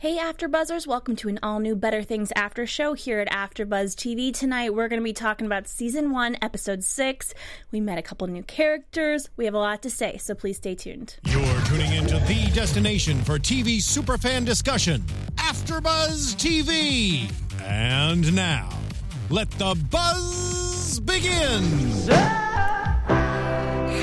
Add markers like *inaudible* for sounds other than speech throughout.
Hey AfterBuzzers, welcome to an all new Better Things After show here at AfterBuzz TV. Tonight we're going to be talking about season 1, episode 6. We met a couple new characters. We have a lot to say, so please stay tuned. You're tuning into the destination for TV superfan discussion, AfterBuzz TV. And now, let the buzz begin.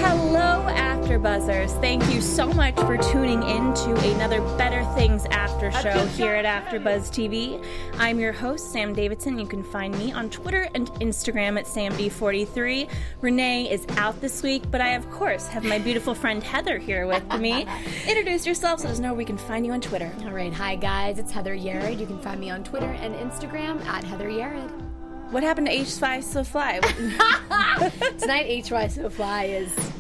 Hello AfterBuzzers. Thank you so much for tuning in to another Better Things After show here at AfterBuzz TV. I'm your host Sam Davidson. You can find me on Twitter and Instagram at SamD43. Renee is out this week, but I of course have my beautiful friend Heather here with me. *laughs* Introduce yourself so us know we can find you on Twitter. All right, hi guys, it's Heather Yared. You can find me on Twitter and Instagram at Heather Yared. What happened to H5 So Fly? *laughs* Tonight, HY So Fly is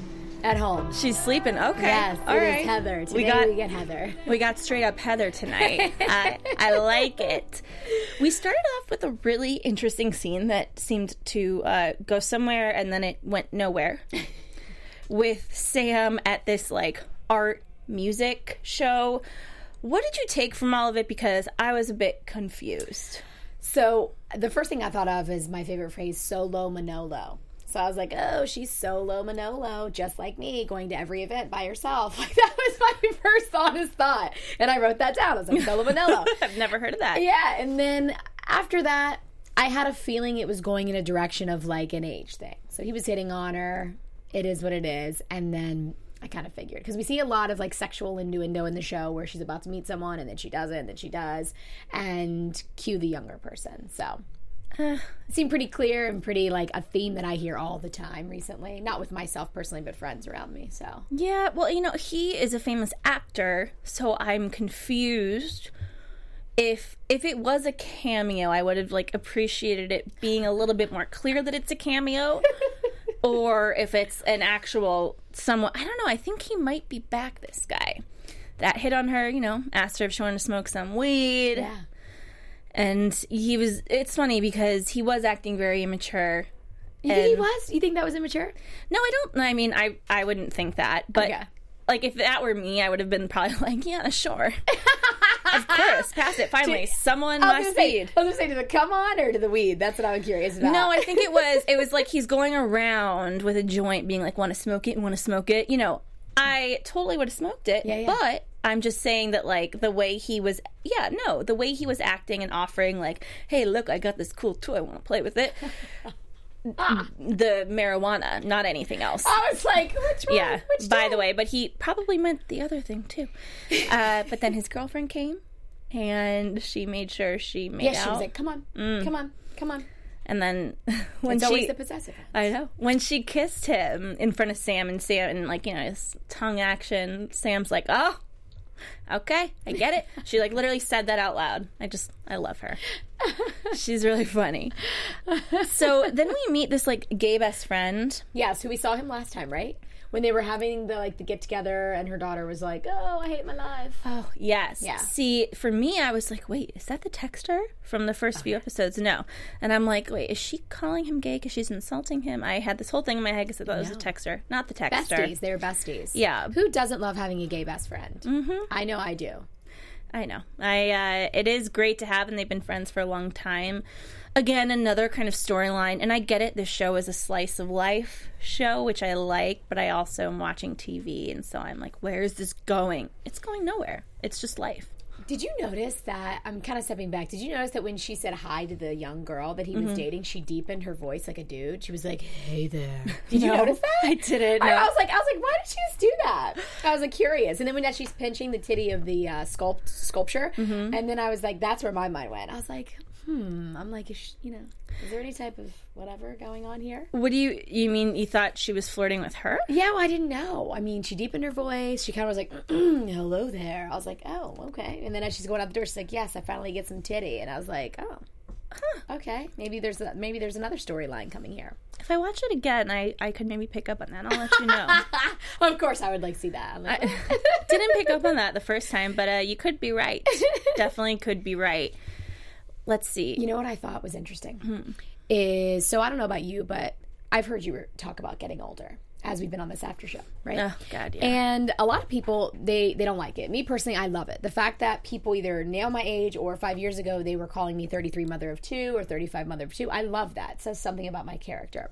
at home. She's sleeping. Okay. Yes, All right. Heather. Today we got we get Heather. *laughs* we got straight up Heather tonight. *laughs* I, I like it. We started off with a really interesting scene that seemed to uh, go somewhere and then it went nowhere. *laughs* with Sam at this like art music show. What did you take from all of it? Because I was a bit confused. So the first thing I thought of is my favorite phrase, solo Manolo. So I was like, oh, she's solo Manolo, just like me, going to every event by herself. *laughs* Like that was my *laughs* first honest thought. And I wrote that down. I was like, solo *laughs* Manolo. I've never heard of that. yeah. And then after that, I had a feeling it was going in a direction of like an age thing. So he was hitting on her. It is what it is. And then I kind of figured because we see a lot of like sexual innuendo in the show where she's about to meet someone and then she doesn't, and then she does, and cue the younger person. So *sighs* it seemed pretty clear and pretty like a theme that I hear all the time recently. Not with myself personally, but friends around me. So Yeah, well, you know, he is a famous actor, so I'm confused. If if it was a cameo, I would have like appreciated it being a little bit more clear that it's a cameo. *laughs* or if it's an actual someone I don't know, I think he might be back this guy. That hit on her, you know, asked her if she wanted to smoke some weed. yeah, And he was it's funny because he was acting very immature. you think he was? You think that was immature? No, I don't I mean I I wouldn't think that. But Okay. like if that were me, I would have been probably *laughs* like, yeah, sure. of *laughs* course, pass it. Finally, someone I must say, feed. I was gonna say, to the come on or to the weed? That's what I'm curious about. No, I think it was it was *laughs* like he's going around with a joint, being like, "Want to smoke it? Want to smoke it?" You know, I totally would have smoked it, Yeah, yeah. but I'm just saying that like the way he was, yeah, no, the way he was acting and offering, like, "Hey, look, I got this cool toy. I want to play with it?" *laughs* the marijuana, not anything else. I was like, which one? Yeah. Which By the way, but he probably meant the other thing too. Uh, but then his girlfriend came, and she made sure she made Yeah, out. she was like, come on, come on, come on. And then *laughs* when It's she, always the possessive. I know when she kissed him in front of Sam and Sam and like you know his tongue action, Sam's like, oh. Okay, I get it. *laughs* She like literally said that out loud. I just I love her. *laughs* She's really funny. So then we meet this like gay best friend. Yes, who we saw him last time, right? When they were having the like the get together, and her daughter was like, "Oh, I hate my life." Oh, yes. Yeah. See, for me, I was like, wait, is that the texter from the first few episodes? No. And I'm like, wait, is she calling him gay because she's insulting him? I had this whole thing in my head because I thought it was a texter, not the texter. Besties, they're besties. Yeah. Who doesn't love having a gay best friend? Mm-hmm. I know I do. I know. I uh, it is great to have, and they've been friends for a long time. Again, another kind of storyline, and I get it. This show is a slice of life show, which I like, but I also am watching TV, and so I'm like, where is this going? It's going nowhere. It's just life. Did you notice that? I'm kind of stepping back. Did you notice that when she said hi to the young girl that he was Mm-hmm. dating, she deepened her voice like a dude? She was like, "Hey there." *laughs* Did you notice that? I didn't. I, no. I was like, I was like, why did she just do that? I was like curious, and then when she's pinching the titty of the uh, sculpt sculpture, Mm-hmm. and then I was like, that's where my mind went. I was like, hmm. I'm like, is she, you know, is there any type of whatever going on here? What do you you mean? You thought she was flirting with her? Yeah, well, I didn't know. I mean, she deepened her voice. She kind of was like, *clears throat* "Hello there." I was like, "Oh, okay." And then as she's going out the door, she's like, "Yes, I finally get some titty." And I was like, "Oh, okay. Maybe there's a, maybe there's another storyline coming here." If I watch it again, I, I could maybe pick up on that. I'll let you know. *laughs* of course, I would like to see that. I'm *laughs* Didn't pick up on that the first time, but uh, you could be right. *laughs* Definitely could be right. Let's see. You know what I thought was interesting Hmm. is so I don't know about you, but I've heard you talk about getting older. as we've been on this after show, right? Oh God, yeah. And a lot of people they they don't like it. Me personally, I love it. The fact that people either nail my age or 5 years ago they were calling me 33 mother of 2 or 35 mother of 2. I love that. It says something about my character.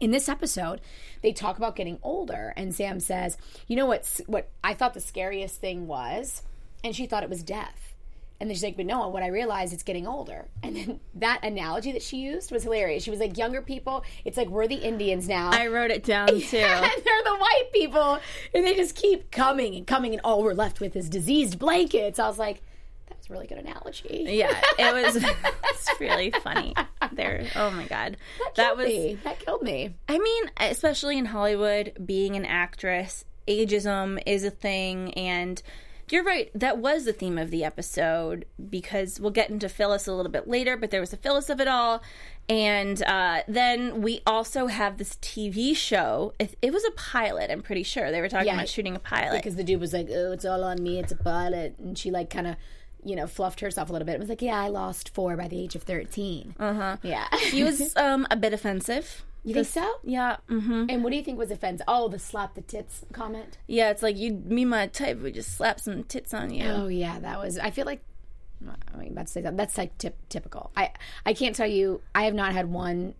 In this episode, they talk about getting older and Sam says, "You know what's what I thought the scariest thing was?" And she thought it was death. And then she's like, but no, what I realized it's getting older. And then *laughs* that analogy that she used was hilarious. She was like, younger people, it's like we're the Indians now. I wrote it down *laughs* too. and *laughs* they're the white people. And they just keep coming and coming, and all we're left with is diseased blankets. I was like, that was a really good analogy. yeah, it was it's really funny. There, oh my God, that, was. Me. That killed me. I mean, especially in Hollywood, being an actress, ageism is a thing, and you're right. That was the theme of the episode because we'll get into Phyllis a little bit later, but there was a Phyllis of it all. And uh, then we also have this TV show. It, it, was a pilot, I'm pretty sure. They were talking Yeah. about shooting a pilot. Because the dude was like, oh, it's all on me. It's a pilot. And she, like, kind of, you know, fluffed herself a little bit. and was like, yeah, I lost four by the age of 13. Uh huh. Yeah. he was *laughs* um, a bit offensive. You think so? Yeah. hmm And what do you think was offensive? Oh, the slap the tits comment. Yeah, it's like you, me, my type, we just slap some tits on you. Oh yeah, that was. I feel like. I mean, about to say that. That's like tip, typical. I I can't tell you. I have not had one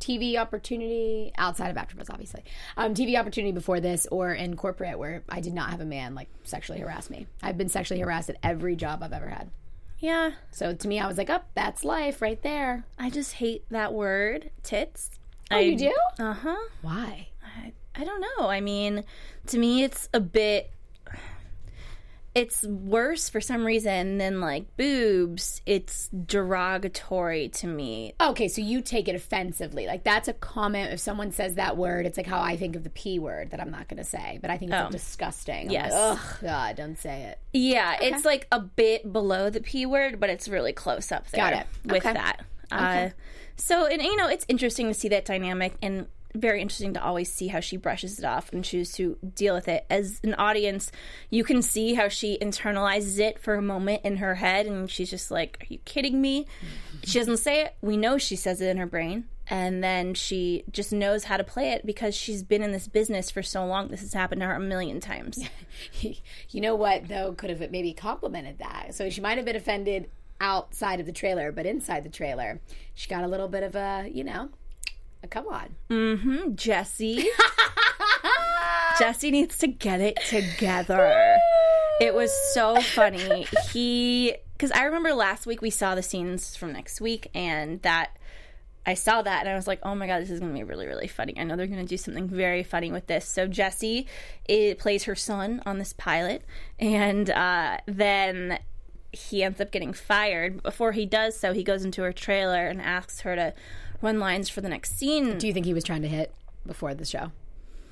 TV opportunity outside of AfterBuzz, obviously. Um, TV opportunity before this or in corporate where I did not have a man like sexually harass me. I've been sexually harassed at every job I've ever had. Yeah. So to me, I was like, "Up, that's life right there." I just hate that word, tits. Oh, I, you do? Uh huh. Why? I, I don't know. I mean, to me, it's a bit. It's worse for some reason than like boobs. It's derogatory to me. Okay, so you take it offensively. Like that's a comment. If someone says that word, it's like how I think of the p word that I'm not going to say, but I think it's like, disgusting. I'm Oh. Yes. Like, Ugh, God, don't say it. Yeah, it's like a bit below the p word, but it's really close up there Got it. with Okay. that. Uh, so, and you know, it's interesting to see that dynamic and very interesting to always see how she brushes it off and choose to deal with it. As an audience, you can see how she internalizes it for a moment in her head, and she's just like, "Are you kidding me?" She doesn't say it. We know she says it in her brain. And then she just knows how to play it because she's been in this business for so long. This has happened to her a million times. *laughs* you know what though could have maybe complimented that so she might have been offended outside of the trailer but inside the trailer she got a little bit of a you know a come on Jesse. *laughs* Jesse needs to get it together. It was so funny. He, because I remember last week we saw the scenes from next week, and that I saw that and I was like, oh my god, this is going to be really, really funny. I know they're going to do something very funny with this. So Jesse it plays her son on this pilot, and uh, then he ends up getting fired. Before he does so, he goes into her trailer and asks her to run lines for the next scene. do you think he was trying to hit before the show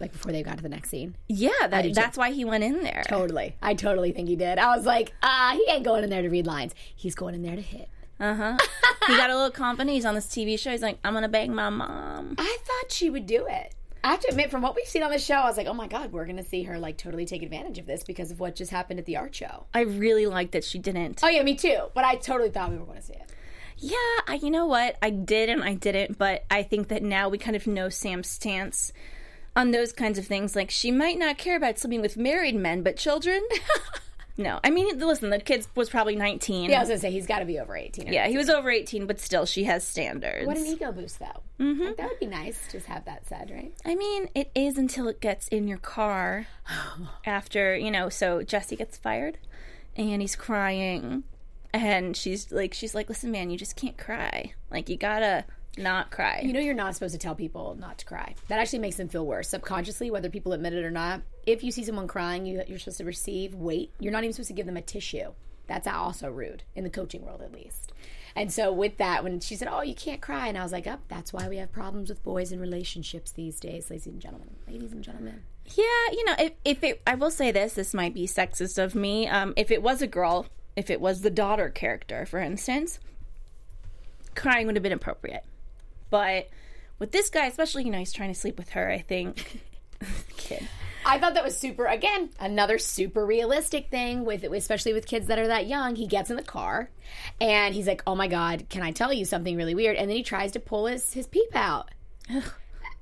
like before they got to the next scene Yeah, that, that's why he went in there. totally i totally think he did i was like ah he ain't going in there to read lines he's going in there to hit Uh huh. he got a little *laughs* company. He's on this TV show. He's like, I'm gonna bang my mom. i thought she would do it I have to admit, from what we've seen on the show, I was like, "Oh my god, we're gonna see her like totally take advantage of this because of what just happened at the art show." I really liked that she didn't. Oh yeah, me too. But I totally thought we were going to see it. Yeah, I, you know what? I did and I didn't, but I think that now we kind of know Sam's stance on those kinds of things. Like, she might not care about sleeping with married men, but children? *laughs* no. I mean, listen, the kid was probably 19. Yeah, I was gonna say he's got to be over eighteen. Yeah, he was over 18, but still, she has standards. What an ego boost, though. Mm-hmm. Like, that would be nice. Just have that said, right? I mean, it is until it gets in your car *sighs* after, you know, so Jesse gets fired and he's crying and she's like she's like, "Listen, man, you just can't cry. Like you got to not cry." You know, you're not supposed to tell people not to cry. That actually makes them feel worse subconsciously, whether people admit it or not. If you see someone crying, you, you're supposed to receive wait. You're not even supposed to give them a tissue. That's also rude in the coaching world, at least. And so, with that, when she said, "Oh, you can't cry," and I was like, "Up, that's why we have problems with boys in relationships these days, ladies and gentlemen. Ladies and gentlemen." Yeah, you know, if, if it, I will say this, this might be sexist of me. Um, if it was a girl, if it was the daughter character, for instance, crying would have been appropriate. But with this guy, especially, you know, he's trying to sleep with her. I think, *laughs* kid. I thought that was super. Again, another super realistic thing with, especially with kids that are that young. He gets in the car, and he's like, "Oh my god, can I tell you something really weird?" And then he tries to pull his his peep out.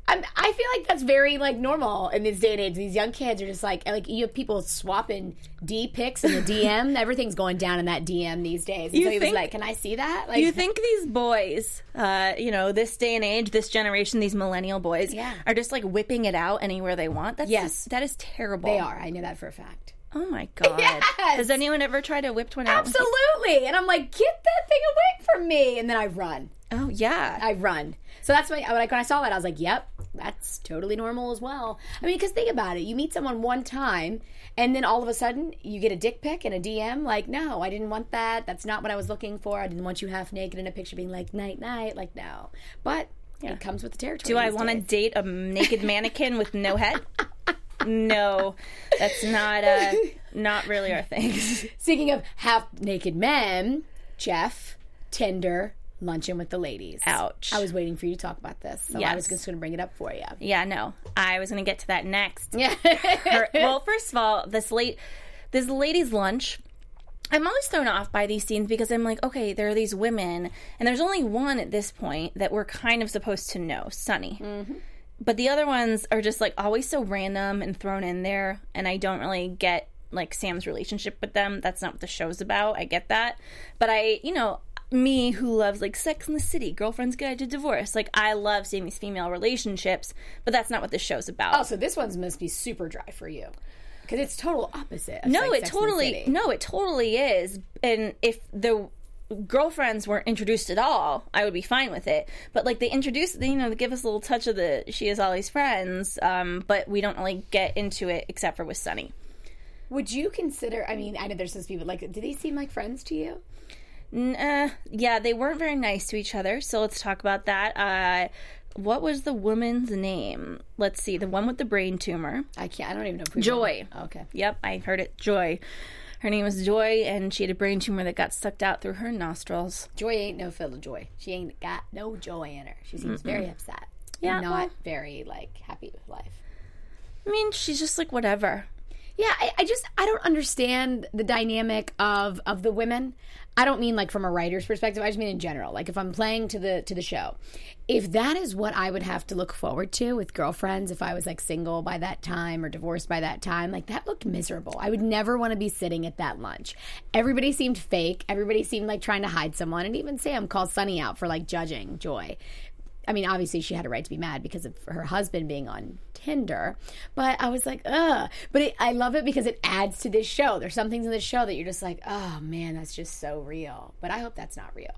I'm, I feel like that's very like normal in this day and age. These young kids are just like like you have people swapping D pics in the *laughs* DM. Everything's going down in that DM these days. And You so he was think- like, "Can I see that?" Like, You think these boys, uh, you know, this day and age, this generation, these millennial boys, Yeah. are just like whipping it out anywhere they want? That's Yes. that is terrible. they are? I know that for a fact. Oh my *laughs* god! Yes. Has anyone ever tried to whip one out? Absolutely. And I'm like, "Get that thing away from me!" And then I run. Oh yeah. I run. So that's why when I saw that, I was like, "Yep, that's totally normal as well." I mean, because think about it: you meet someone one time, and then all of a sudden you get a dick pic and a DM. Like, no, I didn't want that. That's not what I was looking for. I didn't want you half naked in a picture, being like night night. Like, no. But it comes with the territory. Do I want to date a naked mannequin with no head? *laughs* No, that's not uh, not really our thing. *laughs* Speaking of half naked men, Jeff, Tinder, luncheon with the ladies. Ouch. I was waiting for you to talk about this, so I was just going to bring it up for you. Yeah, no. I was going to get to that next. Yeah. Her- *laughs* well, first of all, this late this ladies' lunch. I'm always thrown off by these scenes because I'm like, okay, there are these women, and there's only one at this point that we're kind of supposed to know, Sunny. Mm-hmm. But the other ones are just like always so random and thrown in there, and I don't really get like Sam's relationship with them. That's not what the show's about. I get that, but I, you know, me who loves like Sex in the City, Girlfriend's Guide to Divorce, like I love seeing these female relationships, but that's not what this show's about. Oh, so this one's must be super dry for you because it's total opposite. Of No, like it Sex totally no, it totally is. And if the girlfriends weren't introduced at all, I would be fine with it. But like they introduce, they, you know, they give us a little touch of the she is all these friends, um, but we don't really get into it except for with Sunny. Would you consider? I mean, I know there's those people like. Do they seem like friends to you? N- uh, yeah, they weren't very nice to each other. So let's talk about that. Uh, what was the woman's name? Let's see, the one with the brain tumor. I can't. I don't even know. Who Joy. Okay. Yep, I heard it. Joy. Her name was Joy, and she had a brain tumor that got sucked out through her nostrils. Joy ain't no fill of joy. She ain't got no joy in her. She seems very upset. Yeah, and not well- very like happy with life. I mean, she's just like whatever. Yeah, I, I just I don't understand the dynamic of of the women. I don't mean like from a writer's perspective. I just mean in general. Like if I'm playing to the to the show, if that is what I would have to look forward to with girlfriends, if I was like single by that time or divorced by that time, like that looked miserable. I would never want to be sitting at that lunch. Everybody seemed fake. Everybody seemed like trying to hide someone, and even Sam called Sunny out for like judging Joy. I mean, obviously she had a right to be mad because of her husband being on Tinder, but I was like, ugh. But it, I love it because it adds to this show. There's some things in this show that you're just like, oh man, that's just so real. But I hope that's not real.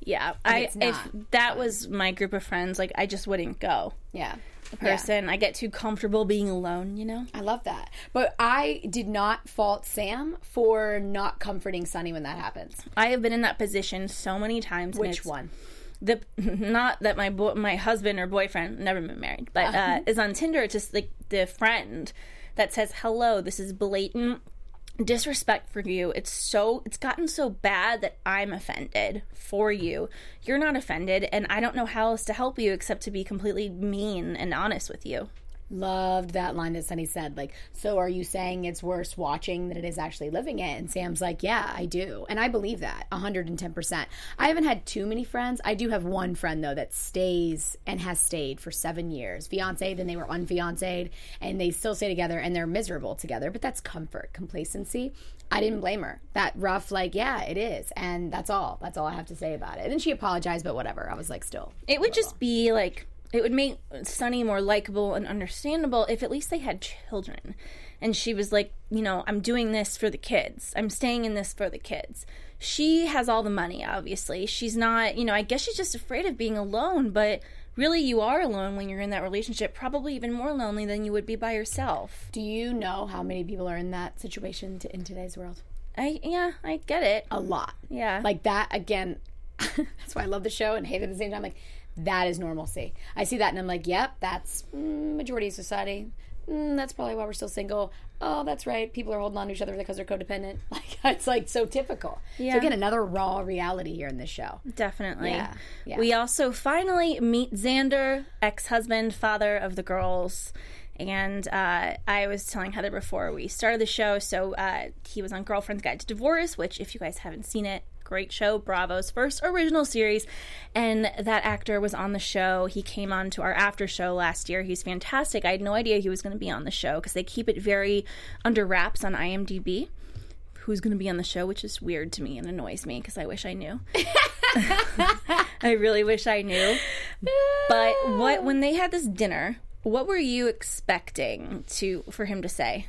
Yeah, I it's if that was my group of friends, like I just wouldn't go. Yeah. Person, I get too comfortable being alone, you know. I love that. But I did not fault Sam for not comforting Sunny when that happens. I have been in that position so many times. Which one? The *laughs* not that my bo- my husband or boyfriend never been married, but uh, is on Tinder. It's just like the friend that says hello. This is blatant disrespect for you. It's so it's gotten so bad that I'm offended for you. You're not offended, and I don't know how else to help you except to be completely mean and honest with you. Loved that line that Sunny said, like, so are you saying it's worse watching than it is actually living it? And Sam's like, yeah, I do. And I believe that 110%. I haven't had too many friends. I do have one friend, though, that stays and has stayed for seven years. Fiance, then they were unfianced, and they still stay together and they're miserable together. But that's comfort, complacency. I didn't blame her. That rough, like, yeah, it is. And that's all. That's all I have to say about it. And then she apologized, but whatever. I was like, still. It would just be like it would make Sunny more likable and understandable if at least they had children. And she was like, you know, I'm doing this for the kids. I'm staying in this for the kids. She has all the money, obviously. She's not, you know, I guess she's just afraid of being alone, but really you are alone when you're in that relationship, probably even more lonely than you would be by yourself. Do you know how many people are in that situation to, in today's world? I yeah, I get it. a lot. Yeah. Like that again. *laughs* that's why I love the show and hate it at the same time. Like that is normalcy. I see that and I'm like, yep, that's majority of society. Mm, that's probably why we're still single. Oh, that's right. People are holding on to each other because they're codependent. *laughs* Like it's like so typical. Yeah. So again, another raw reality here in this show. Definitely. Yeah, yeah. We also finally meet Xander, ex husband, father of the girls. And uh, I was telling Heather before we started the show, so uh, he was on Girlfriend's Guide to Divorce, which, if you guys haven't seen it, great show, Bravo's first original series. And that actor was on the show. He came on to our after show last year. He's fantastic. I had no idea he was going to be on the show because they keep it very under wraps on IMDb. Who's going to be on the show, which is weird to me and annoys me because I wish I knew. *laughs* I really wish I knew. But what when they had this dinner, what were you expecting to for him to say?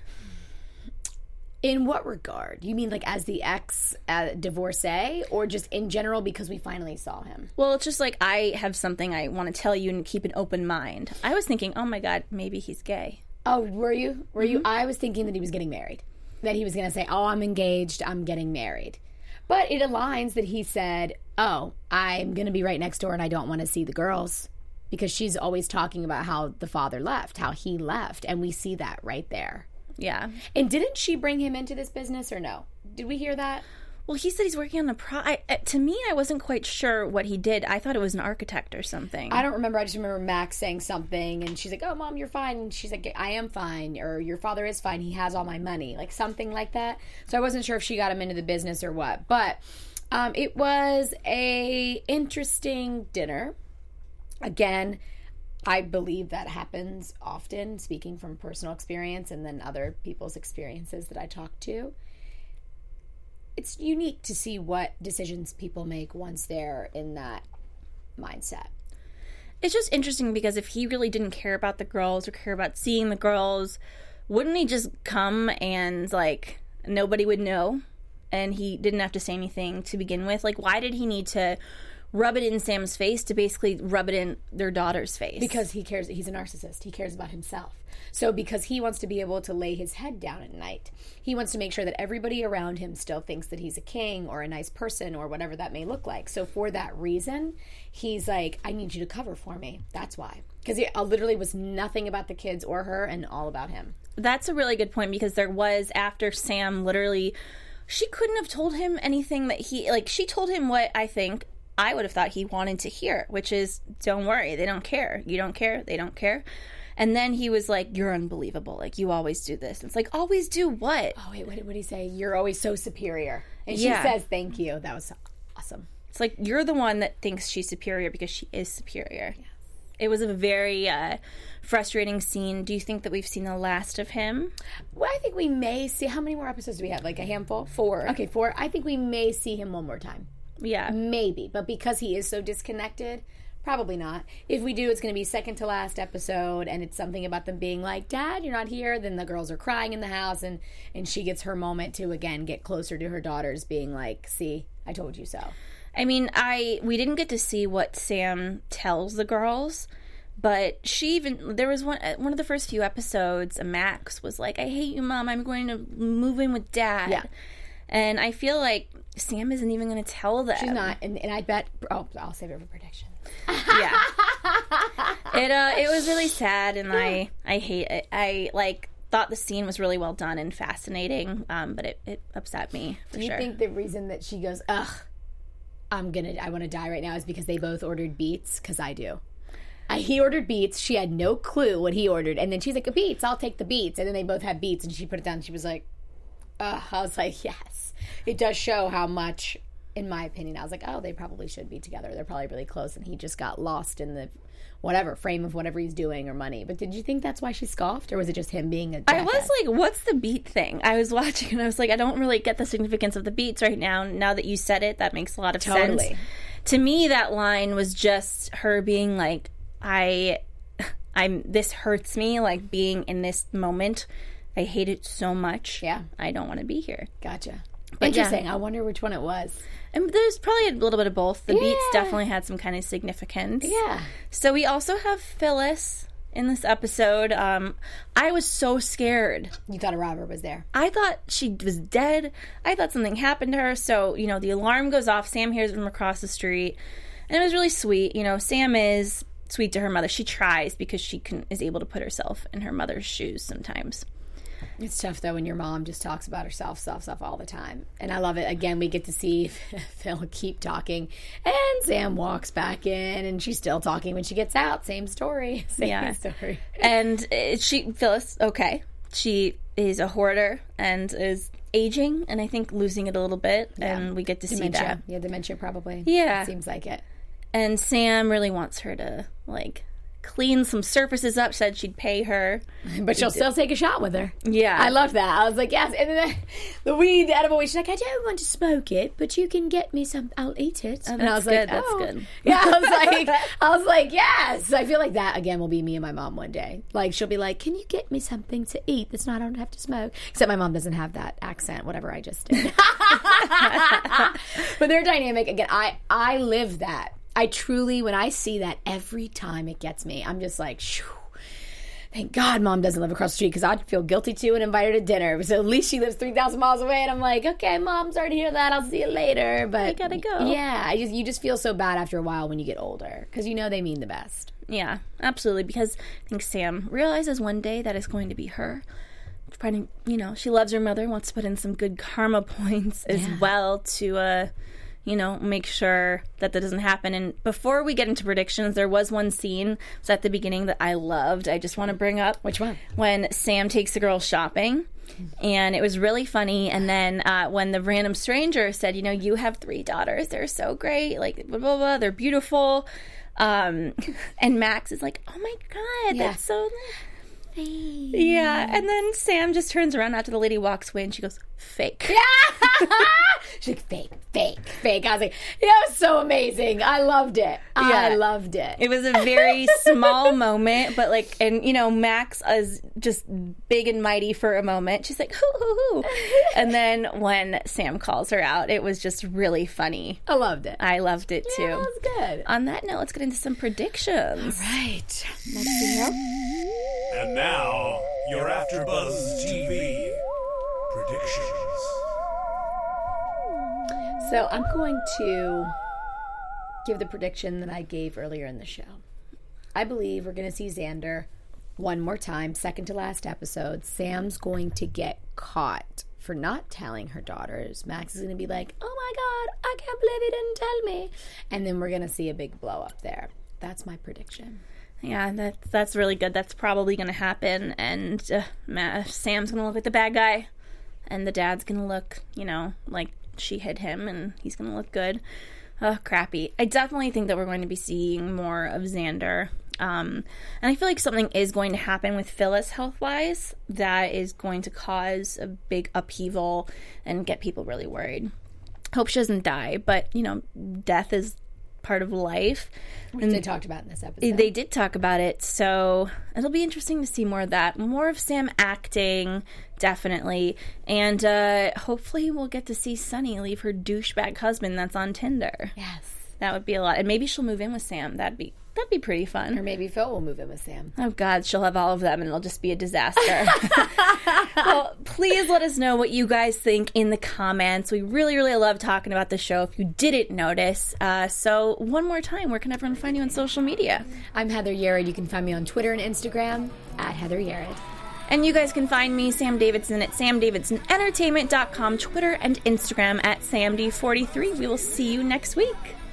In what regard? You mean like as the ex uh, divorcee, or just in general because we finally saw him? Well, it's just like I have something I want to tell you and keep an open mind. I was thinking, oh my god, maybe he's gay. Oh, were you? Were you? I was thinking that he was getting married. That he was going to say, "Oh, I'm engaged. I'm getting married." But it aligns that he said, "Oh, I'm going to be right next door, and I don't want to see the girls." Because she's always talking about how the father left, how he left, and we see that right there. Yeah. And didn't she bring him into this business or no? Did we hear that? Well, he said he's working on a pro. I, uh, to me, I wasn't quite sure what he did. I thought it was an architect or something. I don't remember. I just remember Max saying something, and she's like, "Oh, mom, you're fine." And she's like, "I am fine," or "Your father is fine. He has all my money," like something like that. So I wasn't sure if she got him into the business or what, but um, it was a interesting dinner. Again, I believe that happens often, speaking from personal experience and then other people's experiences that I talk to. It's unique to see what decisions people make once they're in that mindset. It's just interesting because if he really didn't care about the girls or care about seeing the girls, wouldn't he just come and like nobody would know and he didn't have to say anything to begin with? Like why did he need to rub it in Sam's face to basically rub it in their daughter's face? because he cares he's a narcissist. He cares about himself. So because he wants to be able to lay his head down at night he wants to make sure that everybody around him still thinks that he's a king or a nice person or whatever that may look like. So for that reason he's like i need you to cover for me. That's why. Because it uh, literally was nothing about the kids or her and all about him. That's a really good point because there was after Sam literally she couldn't have told him anything that he like she told him what I think I would have thought he wanted to hear, which is don't worry, they don't care. You don't care, they don't care. And then he was like, You're unbelievable. Like you always do this. It's like always do what? oh wait what did, what did he say you're always so superior and she Yeah. says thank you that was awesome It's like you're the one that thinks she's superior because she is superior. It was a very uh, frustrating scene. Do you think that we've seen the last of him? well i think we may see how many more episodes do we have like a handful Four. okay four i think we may see him one more time Yeah. Maybe, but because he is so disconnected, probably not. If we do, it's going to be second to last episode, and it's something about them being like, "Dad, you're not here." Then the girls are crying in the house, and and she gets her moment to again get closer to her daughters, being like, "See, I told you so." I mean, I we didn't get to see what Sam tells the girls, but she even there was one uh, one of the first few episodes. Max was like, "I hate you, mom. I'm going to move in with dad." Yeah. And I feel like Sam isn't even going to tell them. She's not, and, and I bet. Oh, I'll save it for prediction. *laughs* Yeah. it uh it was really sad, and I I hate it. I like thought the scene was really well done and fascinating, um, but it it upset me for Do you sure. think the reason that she goes, "Ugh, I'm gonna, I want to die right now," is because they both ordered beets? Because I do. I, he ordered beets. She had no clue what he ordered, and then she's like, a "Beets, I'll take the beets." And then they both had beets, and she put it down. And she was like, Ugh. I was like, "Yes." It does show how much, in my opinion, I was like, "Oh, they probably should be together. They're probably really close." And he just got lost in the whatever frame of whatever he's doing or money. But did you think that's why she scoffed, or was it just him being a? I Jackass? was like, what's the beet thing? I was *laughs* watching and I was like, I don't really get the significance of the beets right now. Now that you said it, that makes a lot of Totally. sense. To me, that line was just her being like, I, *laughs* I'm, this hurts me, like being in this moment. I hate it so much. Yeah. I don't want to be here. Gotcha. Yeah. Interesting. I wonder which one it was. And there's probably a little bit of both. The beets definitely had some kind of significance. Yeah. So we also have Phyllis in this episode. Um, I was so scared. You thought a robber was there. I thought she was dead. I thought something happened to her. So, you know, the alarm goes off. Sam hears it from across the street. And it was really sweet. You know, Sam is sweet to her mother. She tries because she can is able to put herself in her mother's shoes sometimes. It's tough though when your mom just talks about herself, self, self all the time. And I love it. Again, we get to see *laughs* Phil keep talking, and Sam walks back in, and she's still talking when she gets out. Same story. *laughs* Same Yeah. story. and uh, she Phyllis, okay, she is a hoarder and is aging, and I think losing it a little bit, and we get to see Dementia. that. Yeah, dementia probably. Yeah. it Seems like it. And Sam really wants her to like clean some surfaces up. Said she'd pay her. *laughs* But she'll still take a shot with her. Yeah, I love that. I was like, yes. And then the, *laughs* the weed, the edible weed, she's like, I don't want to smoke it, but you can get me some. I'll eat it. Oh, and I was that's like, that's oh. good. *laughs* Yeah, I was like, I was like, yes. I feel like that again will be me and my mom one day. Like she'll be like, can you get me something to eat that's not I don't have to smoke? Except my mom doesn't have that accent. Whatever I just did. but they're dynamic. Again, I I live that. I truly, when I see that every time it gets me, I'm just like, shoo. Thank God mom doesn't live across the street because I'd feel guilty too and invite her to dinner. So at least she lives 3,000 miles away. And I'm like, okay, mom, sorry to hear that. I'll see you later. But I gotta go. Yeah, I just you just feel so bad after a while when you get older because you know they mean the best. Yeah, absolutely. Because I think Sam realizes one day that it's going to be her. Finding, you know, she loves her mother, wants to put in some good karma *laughs* points as Yeah. well to, uh, you know, make sure that that doesn't happen. And before we get into predictions, there was one scene was at the beginning that I loved. I just want to bring up Which one? when Sam takes the girl shopping. And it was really funny. And then uh, when the random stranger said, you know, you have three daughters, they're so great, like blah blah blah, they're beautiful. Um, *laughs* and Max is like, oh my god, Yeah. that's so. Yeah, and then Sam just turns around after the lady walks away, and she goes, "Fake." Yeah. *laughs* She's like, fake, fake, fake. I was like, that was so amazing. I loved it. I Yeah. loved it. It was a very *laughs* small moment, but like, and you know, Max is just big and mighty for a moment. She's like, hoo, hoo, hoo. *laughs* And then when Sam calls her out, it was just really funny. I loved it. I loved it too. That was good. On that note, let's get into some predictions. Right. Let's see here. And now, your AfterBuzz TV predictions. So I'm going to give the prediction that I gave earlier in the show. I believe we're going to see Xander one more time, second to last episode. Sam's going to get caught for not telling her daughters. Max is going to be like, oh my God, I can't believe he didn't tell me. And then we're going to see a big blow up there. That's my prediction. Yeah, that's that's really good. That's probably going to happen, and uh, Ma- Sam's going to look like the bad guy, and the dad's going to look, you know, like she hid him, and he's going to look good. Oh, crappy. I definitely think that we're going to be seeing more of Xander. Um, and I feel like something is going to happen with Phyllis health wise that is going to cause a big upheaval and get people really worried. Hope she doesn't die, but you know, death is part of life. Which they talked about in this episode. They did talk about it, so it'll be interesting to see more of that. More of Sam acting, definitely. And uh, hopefully, we'll get to see Sunny leave her douchebag husband that's on Tinder. yes. That would be a lot. And maybe she'll move in with Sam. That'd be that'd be pretty fun. Or maybe Phil will move in with Sam. Oh God, she'll have all of them, and it'll just be a disaster. *laughs* well, please let us know what you guys think in the comments. We really, really love talking about the show. If you didn't notice, uh, so one more time, where can everyone find you on social media? I'm Heather Yared. You can find me on Twitter and Instagram at Heather Yared. And you guys can find me, Sam Davidson, at samdavidsonentertainment.com, Twitter and Instagram at samd43. We will see you next week.